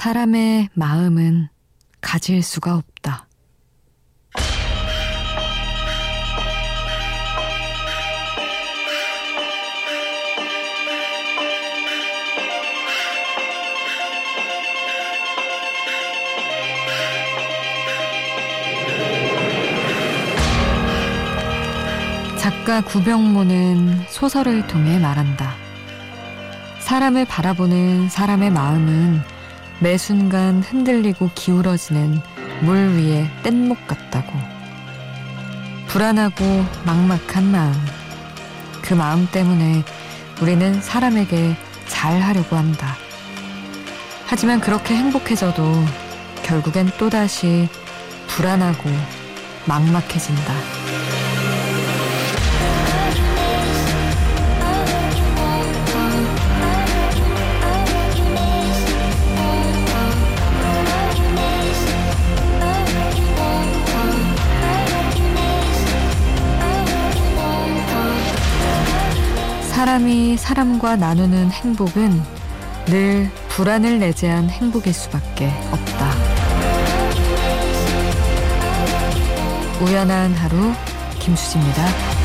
사람의 마음은 가질 수가 없다. 작가 구병모는 소설을 통해 말한다. 사람을 바라보는 사람의 마음은 매 순간 흔들리고 기울어지는 물 위의 뗏목 같다고. 불안하고 막막한 마음. 그 마음 때문에 우리는 사람에게 잘 하려고 한다. 하지만 그렇게 행복해져도 결국엔 또다시 불안하고 막막해진다. 사람이 사람과 나누는 행복은 늘 불안을 내재한 행복일 수밖에 없다. 우연한 하루 김수지입니다.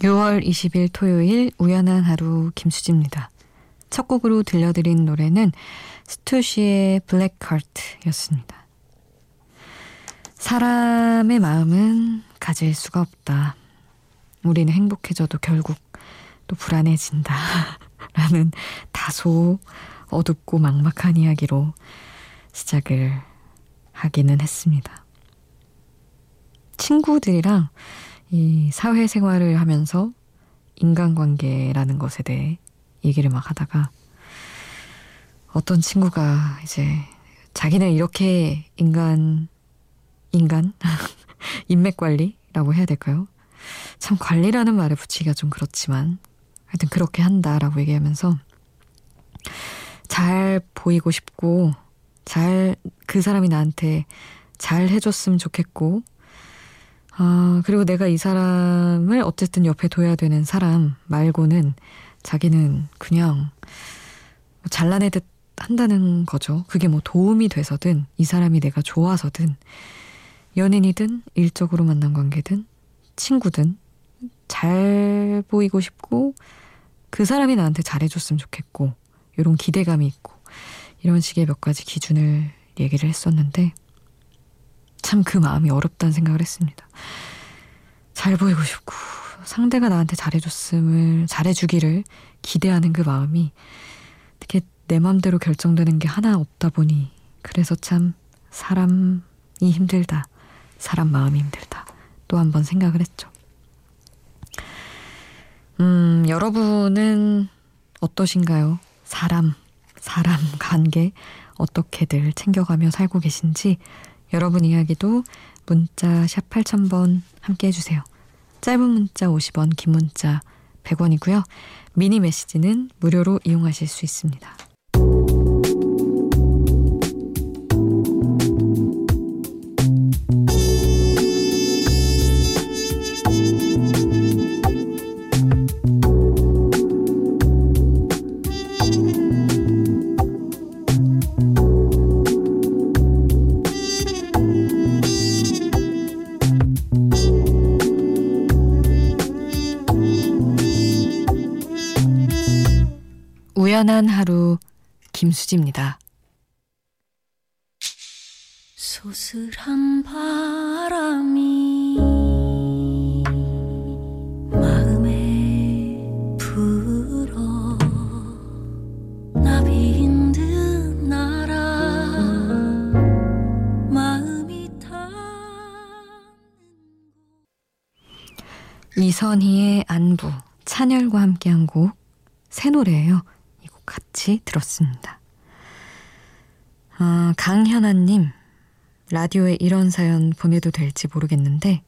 6월 20일 토요일 우연한 하루 김수지입니다. 첫 곡으로 들려드린 노래는 스투시의 블랙하트였습니다. 사람의 마음은 가질 수가 없다. 우리는 행복해져도 결국 또 불안해진다. 라는 다소 어둡고 막막한 이야기로 시작을 하기는 했습니다. 친구들이랑 이 사회생활을 하면서 인간관계라는 것에 대해 얘기를 막 하다가 어떤 친구가 이제 자기는 이렇게 인간, 인간? 인맥 관리라고 해야 될까요? 참 관리라는 말을 붙이기가 좀 그렇지만 하여튼 그렇게 한다라고 얘기하면서 잘 보이고 싶고 잘 그 사람이 나한테 잘 해줬으면 좋겠고 아, 그리고 내가 이 사람을 어쨌든 옆에 둬야 되는 사람 말고는 자기는 그냥 뭐 잘라내듯 한다는 거죠. 그게 뭐 도움이 돼서든 이 사람이 내가 좋아서든 연인이든 일적으로 만난 관계든 친구든 잘 보이고 싶고 그 사람이 나한테 잘해줬으면 좋겠고 이런 기대감이 있고 이런 식의 몇 가지 기준을 얘기를 했었는데 참 그 마음이 어렵다는 생각을 했습니다. 잘 보이고 싶고 상대가 나한테 잘해줬음을 잘해주기를 기대하는 그 마음이 이렇게 내 맘대로 결정되는 게 하나 없다 보니 그래서 참 사람이 힘들다. 사람 마음이 힘들다. 또 한 번 생각을 했죠. 음, 여러분은 어떠신가요? 사람, 사람 관계 어떻게들 챙겨가며 살고 계신지 여러분 이야기도 문자 샵 8000번 함께 해주세요. 짧은 문자 50원, 긴 문자 100원이고요. 미니 메시지는 무료로 이용하실 수 있습니다. 단단한 하루 김수지입니다. 소슬한 바람이 마음에 불어 나비인 듯 날아 마음이 타 이선희의 안부 찬열과 함께한 곡 새 노래예요. 같이 들었습니다. 아, 강현아님, 라디오에 이런 사연 보내도 될지 모르겠는데,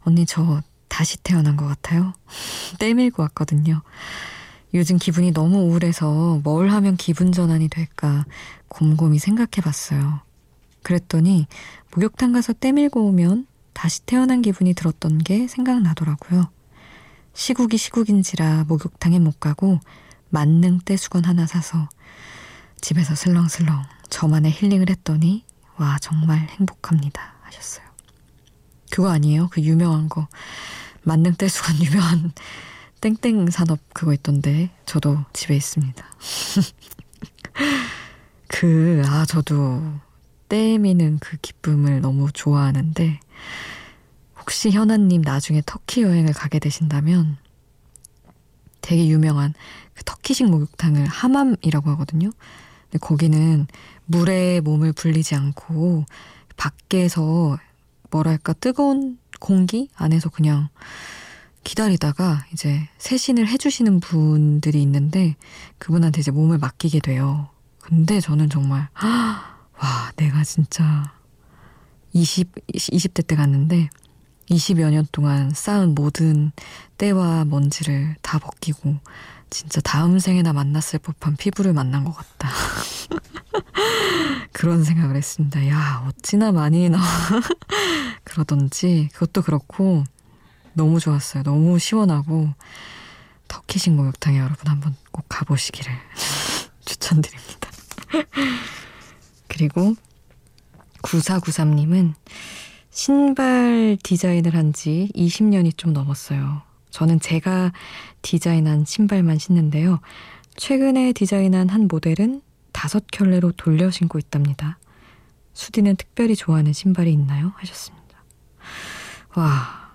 언니 저 다시 태어난 것 같아요. 떼밀고 왔거든요. 요즘 기분이 너무 우울해서 뭘 하면 기분 전환이 될까 곰곰이 생각해 봤어요. 그랬더니 목욕탕 가서 떼밀고 오면 다시 태어난 기분이 들었던 게 생각나더라고요. 시국이 시국인지라 목욕탕에 못 가고 만능 떼수건 하나 사서 집에서 슬렁슬렁 저만의 힐링을 했더니 와 정말 행복합니다 하셨어요. 그거 아니에요? 그 유명한 거 만능 떼수건 유명한 땡땡 산업 그거 있던데 저도 집에 있습니다. 그 아 저도 떼미는 그 기쁨을 너무 좋아하는데 혹시 현아님 나중에 터키 여행을 가게 되신다면 되게 유명한 그 터 키식 목욕탕을 하맘이라고 하거든요. 근데 거기는 물에 몸을 불리지 않고 밖에서 뭐랄까 뜨거운 공기 안에서 그냥 기다리다가 이제 세신을 해주시는 분들이 있는데 그분한테 이제 몸을 맡기게 돼요. 근데 저는 정말 와 내가 진짜 20 20대 때 갔는데 20여 년 동안 쌓은 모든 때와 먼지를 다 벗기고 진짜 다음 생에나 만났을 법한 피부를 만난 것 같다. 그런 생각을 했습니다. 야, 어찌나 많이 나 그러던지 그것도 그렇고 너무 좋았어요. 너무 시원하고 터키식 목욕탕에 여러분 한번 꼭 가보시기를 추천드립니다. 그리고 9493님은 신발 디자인을 한 지 20년이 좀 넘었어요. 저는 제가 디자인한 신발만 신는데요. 최근에 디자인한 한 모델은 다섯 켤레로 돌려 신고 있답니다. 수디는 특별히 좋아하는 신발이 있나요? 하셨습니다. 와,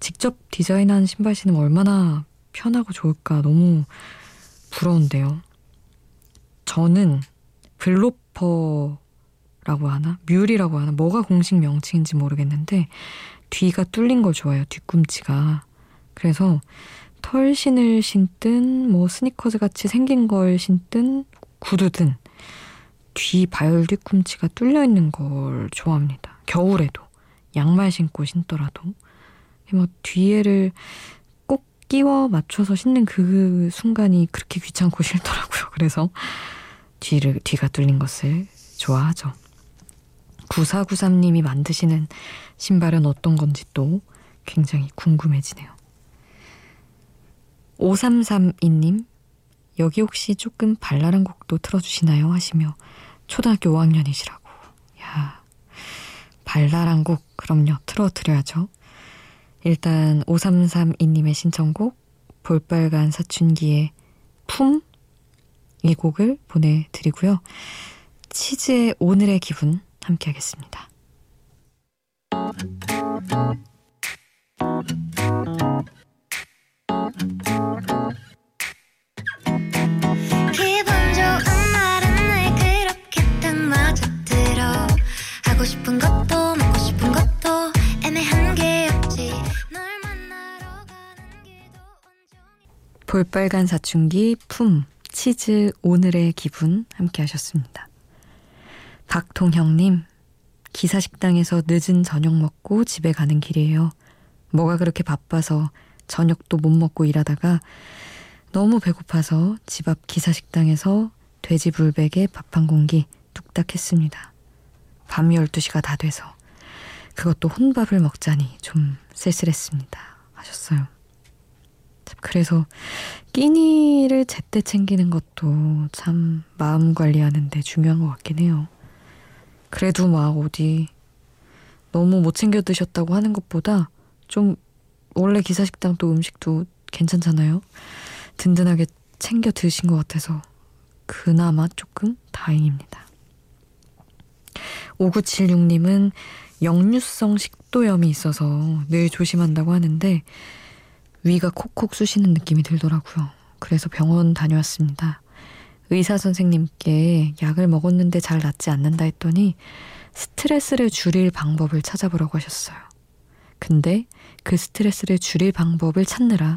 직접 디자인한 신발 신으면 얼마나 편하고 좋을까 너무 부러운데요. 저는 블로퍼라고 하나? 뮬이라고 하나? 뭐가 공식 명칭인지 모르겠는데 뒤가 뚫린 걸 좋아해요. 뒤꿈치가. 그래서 털 신을 신든 뭐 스니커즈 같이 생긴 걸 신든 구두든 뒤 바열 뒤꿈치가 뚫려 있는 걸 좋아합니다. 겨울에도 양말 신고 신더라도 뭐 뒤에를 꼭 끼워 맞춰서 신는 그 순간이 그렇게 귀찮고 싫더라고요. 그래서 뒤를 뒤가 뚫린 것을 좋아하죠. 9493님이 만드시는 신발은 어떤 건지 또 굉장히 궁금해지네요. 5332님, 여기 혹시 조금 발랄한 곡도 틀어주시나요? 하시며 초등학교 5학년이시라고. 야, 발랄한 곡, 그럼요. 틀어드려야죠. 일단 5332님의 신청곡, 볼빨간 사춘기의 품? 이 곡을 보내드리고요. 치즈의 오늘의 기분 함께 하겠습니다. 볼빨간 사춘기 품 치즈 오늘의 기분 함께 하셨습니다. 박통형님 기사식당에서 늦은 저녁 먹고 집에 가는 길이에요. 뭐가 그렇게 바빠서 저녁도 못 먹고 일하다가 너무 배고파서 집 앞 기사식당에서 돼지 불백에 밥 한 공기 뚝딱 했습니다. 밤 12시가 다 돼서 그것도 혼밥을 먹자니 좀 쓸쓸했습니다. 하셨어요. 그래서 끼니를 제때 챙기는 것도 참 마음 관리하는데 중요한 것 같긴 해요. 그래도 막 어디 너무 못 챙겨 드셨다고 하는 것보다 좀 원래 기사식당 또 음식도 괜찮잖아요. 든든하게 챙겨 드신 것 같아서 그나마 조금 다행입니다. 5976님은 역류성 식도염이 있어서 늘 조심한다고 하는데 위가 콕콕 쑤시는 느낌이 들더라고요. 그래서 병원 다녀왔습니다. 의사 선생님께 약을 먹었는데 잘 낫지 않는다 했더니 스트레스를 줄일 방법을 찾아보라고 하셨어요. 근데 그 스트레스를 줄일 방법을 찾느라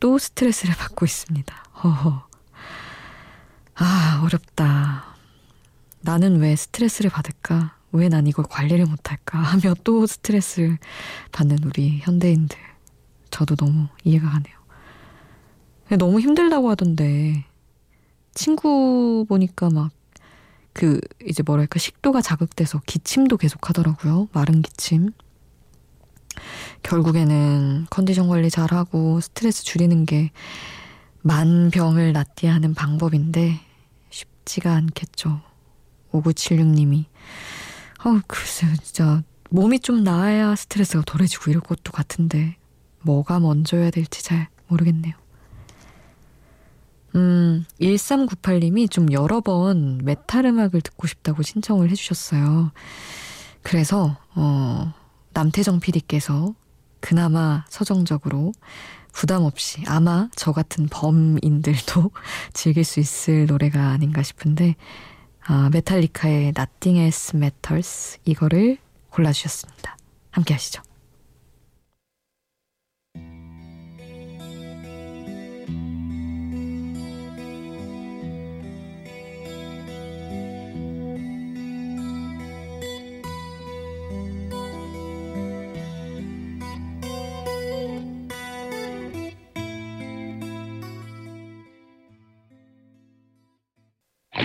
또 스트레스를 받고 있습니다. 허허. 아, 어렵다. 나는 왜 스트레스를 받을까? 왜 난 이걸 관리를 못할까? 하며 또 스트레스를 받는 우리 현대인들. 저도 너무 이해가 가네요. 너무 힘들다고 하던데, 친구 보니까 막, 그, 이제 뭐랄까, 식도가 자극돼서 기침도 계속 하더라고요. 마른 기침. 결국에는 컨디션 관리 잘하고 스트레스 줄이는 게 만병을 낫게 하는 방법인데 쉽지가 않겠죠. 5976님이. 어, 글쎄요, 진짜 몸이 좀 나아야 스트레스가 덜해지고 이럴 것도 같은데 뭐가 먼저여야 될지 잘 모르겠네요. 음, 1398님이 좀 여러 번 메탈 음악을 듣고 싶다고 신청을 해주셨어요. 그래서, 어, 남태정 PD께서 그나마 서정적으로 부담 없이 아마 저 같은 범인들도 즐길 수 있을 노래가 아닌가 싶은데 아, 메탈리카의 Nothing Else Matters 이거를 골라주셨습니다. 함께 하시죠.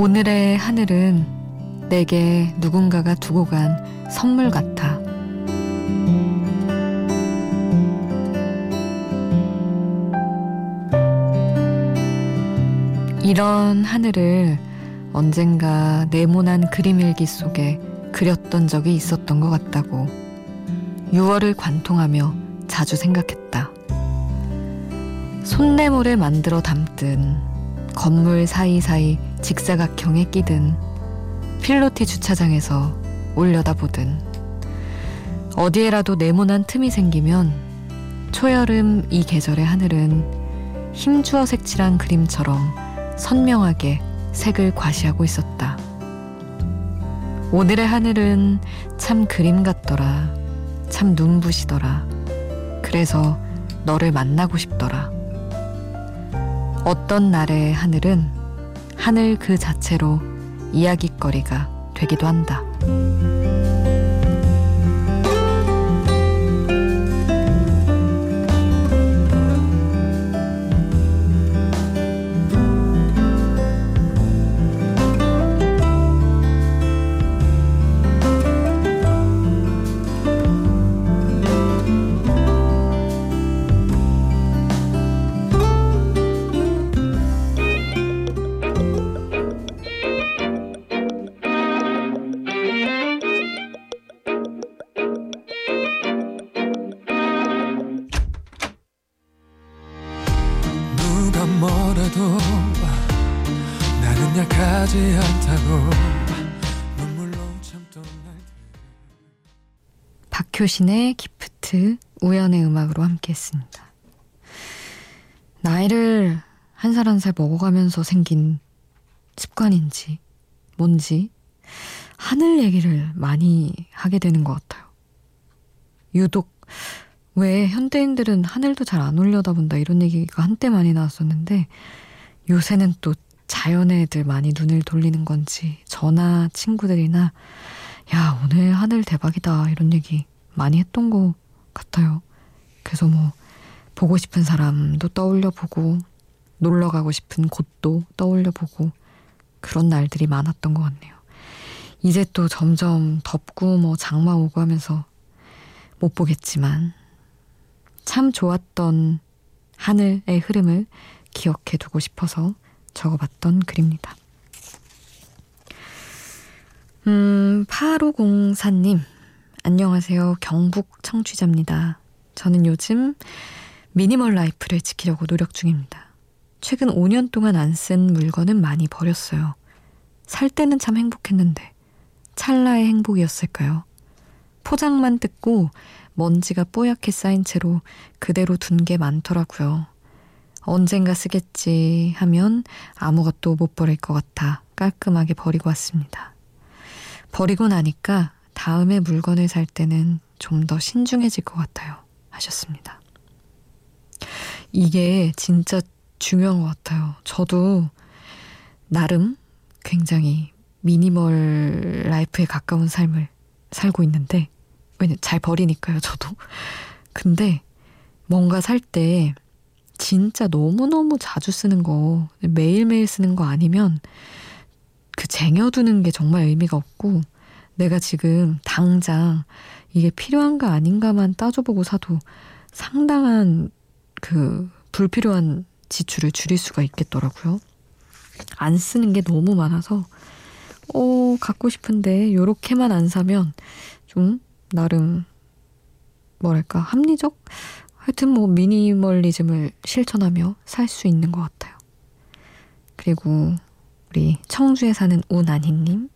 오늘의 하늘은 내게 누군가가 두고 간 선물 같아. 이런 하늘을 언젠가 네모난 그림일기 속에 그렸던 적이 있었던 것 같다고 6월을 관통하며 자주 생각했다. 손네모를 만들어 담든 건물 사이사이 직사각형에 끼든 필로티 주차장에서 올려다보든 어디에라도 네모난 틈이 생기면 초여름 이 계절의 하늘은 힘주어 색칠한 그림처럼 선명하게 색을 과시하고 있었다. 오늘의 하늘은 참 그림 같더라. 참 눈부시더라. 그래서 너를 만나고 싶더라. 어떤 날의 하늘은 하늘 그 자체로 이야기거리가 되기도 한다. 박효신의 기프트 우연의 음악으로 함께 했습니다. 나이를 한 살 한 살 먹어가면서 생긴 습관인지 뭔지 하늘 얘기를 많이 하게 되는 것 같아요. 유독 왜 현대인들은 하늘도 잘 안 올려다본다 이런 얘기가 한때 많이 나왔었는데 요새는 또 자연의 애들 많이 눈을 돌리는 건지 전화 친구들이나 야 오늘 하늘 대박이다 이런 얘기 많이 했던 것 같아요. 그래서 뭐 보고 싶은 사람도 떠올려 보고 놀러 가고 싶은 곳도 떠올려 보고 그런 날들이 많았던 것 같네요. 이제 또 점점 덥고 뭐 장마 오고 하면서 못 보겠지만 참 좋았던 하늘의 흐름을 기억해 두고 싶어서 적어봤던 글입니다. 음, 8504님, 안녕하세요. 경북 청취자입니다. 저는 요즘 미니멀 라이프를 지키려고 노력 중입니다. 최근 5년 동안 안 쓴 물건은 많이 버렸어요. 살 때는 참 행복했는데, 찰나의 행복이었을까요? 포장만 뜯고 먼지가 뽀얗게 쌓인 채로 그대로 둔 게 많더라고요. 언젠가 쓰겠지 하면 아무것도 못 버릴 것 같아 깔끔하게 버리고 왔습니다. 버리고 나니까 다음에 물건을 살 때는 좀 더 신중해질 것 같아요. 하셨습니다. 이게 진짜 중요한 것 같아요. 저도 나름 굉장히 미니멀 라이프에 가까운 삶을 살고 있는데, 왜냐, 잘 버리니까요, 저도. 근데 뭔가 살 때 진짜 너무너무 자주 쓰는 거, 매일매일 쓰는 거 아니면 그 쟁여두는 게 정말 의미가 없고, 내가 지금 당장 이게 필요한가 아닌가만 따져보고 사도 상당한 그 불필요한 지출을 줄일 수가 있겠더라고요. 안 쓰는 게 너무 많아서 어, 갖고 싶은데 요렇게만 안 사면 좀 나름 뭐랄까 합리적? 하여튼 뭐 미니멀리즘을 실천하며 살 수 있는 것 같아요. 그리고 우리 청주에 사는 우난희님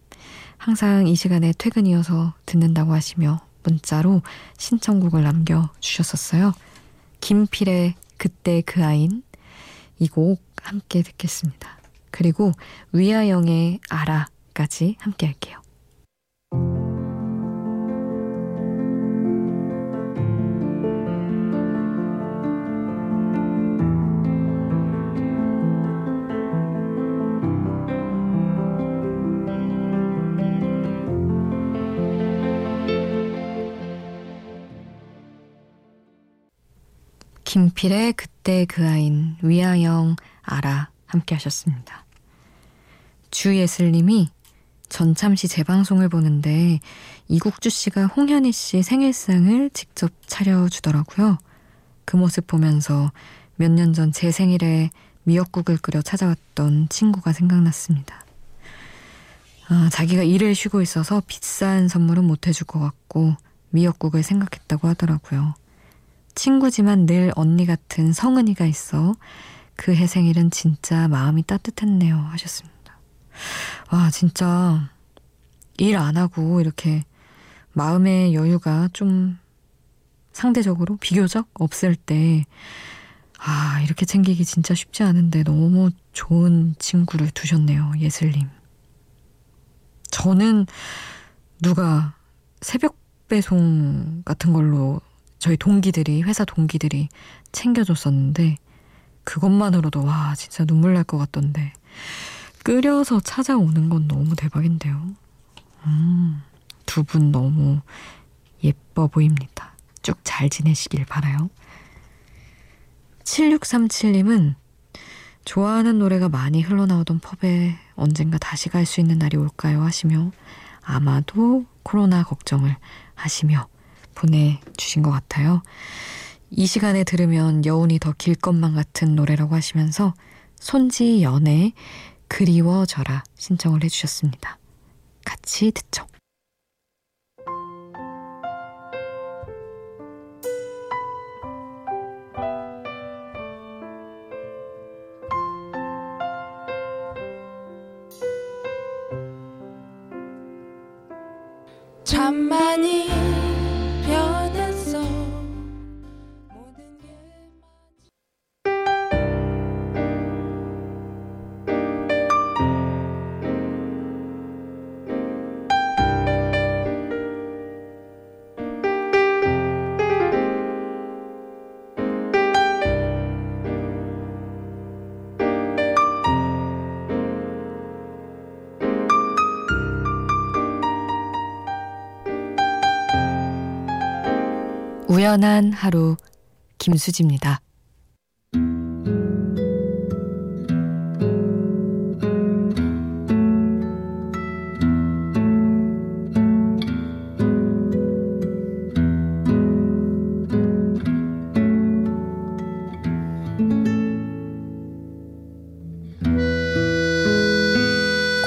항상 이 시간에 퇴근이어서 듣는다고 하시며 문자로 신청곡을 남겨주셨었어요. 김필의 그때 그 아인 이 곡 함께 듣겠습니다. 그리고 위아영의 알아 까지 함께 할게요. 김필의 그때 그 아인 위아영 알아 함께 하셨습니다. 주예슬님이 전참시 재방송을 보는데 이국주 씨가 홍현희 씨 생일상을 직접 차려주더라고요. 그 모습 보면서 몇 년 전 제 생일에 미역국을 끓여 찾아왔던 친구가 생각났습니다. 아, 자기가 일을 쉬고 있어서 비싼 선물은 못 해줄 것 같고 미역국을 생각했다고 하더라고요. 친구지만 늘 언니 같은 성은이가 있어 그 해 생일은 진짜 마음이 따뜻했네요 하셨습니다. 와, 진짜 일 안 하고 이렇게 마음의 여유가 좀 상대적으로 비교적 없을 때, 아, 이렇게 챙기기 진짜 쉽지 않은데 너무 좋은 친구를 두셨네요, 예슬님. 저는 누가 새벽 배송 같은 걸로 저희 동기들이, 회사 동기들이 챙겨줬었는데, 그것만으로도 와, 진짜 눈물 날 것 같던데. 끓여서 찾아오는 건 너무 대박인데요. 음, 두 분 너무 예뻐 보입니다. 쭉 잘 지내시길 바라요. 7637님은 좋아하는 노래가 많이 흘러나오던 펍에 언젠가 다시 갈 수 있는 날이 올까요? 하시며 아마도 코로나 걱정을 하시며 보내주신 것 같아요. 이 시간에 들으면 여운이 더 길 것만 같은 노래라고 하시면서 손지연의 그리워져라 신청을 해주셨습니다. 같이 듣죠. 우연한 하루 김수지입니다.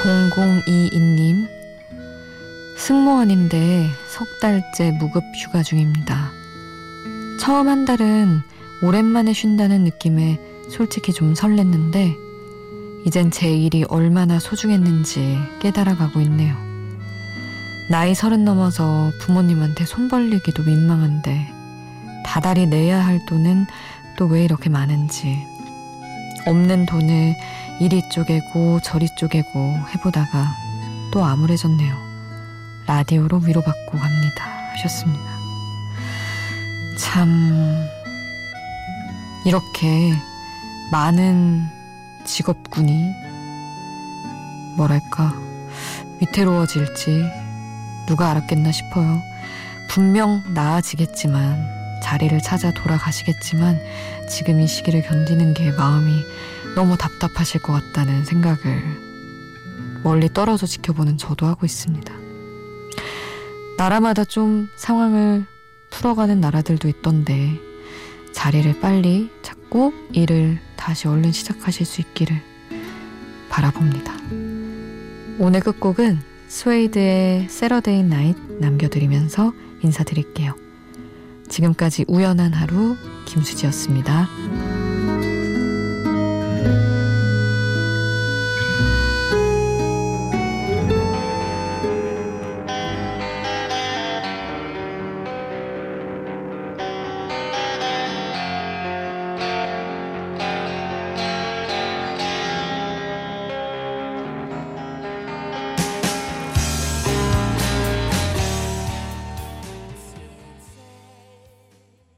0022님 승무원인데 석 달째 무급 휴가 중입니다. 처음 한 달은 오랜만에 쉰다는 느낌에 솔직히 좀 설렜는데 이젠 제 일이 얼마나 소중했는지 깨달아가고 있네요. 나이 서른 넘어서 부모님한테 손 벌리기도 민망한데 다달이 내야 할 돈은 또 왜 이렇게 많은지 없는 돈을 이리 쪼개고 저리 쪼개고 해보다가 또 암울해졌네요. 라디오로 위로받고 갑니다. 하셨습니다. 참, 이렇게 많은 직업군이 뭐랄까, 위태로워질지 누가 알았겠나 싶어요. 분명 나아지겠지만, 자리를 찾아 돌아가시겠지만, 지금 이 시기를 견디는 게 마음이 너무 답답하실 것 같다는 생각을 멀리 떨어져 지켜보는 저도 하고 있습니다. 나라마다 좀 상황을 풀어가는 나라들도 있던데 자리를 빨리 찾고 일을 다시 얼른 시작하실 수 있기를 바라봅니다. 오늘 끝곡은 스웨이드의 Saturday Night 남겨드리면서 인사드릴게요. 지금까지 우연한 하루 김수지였습니다.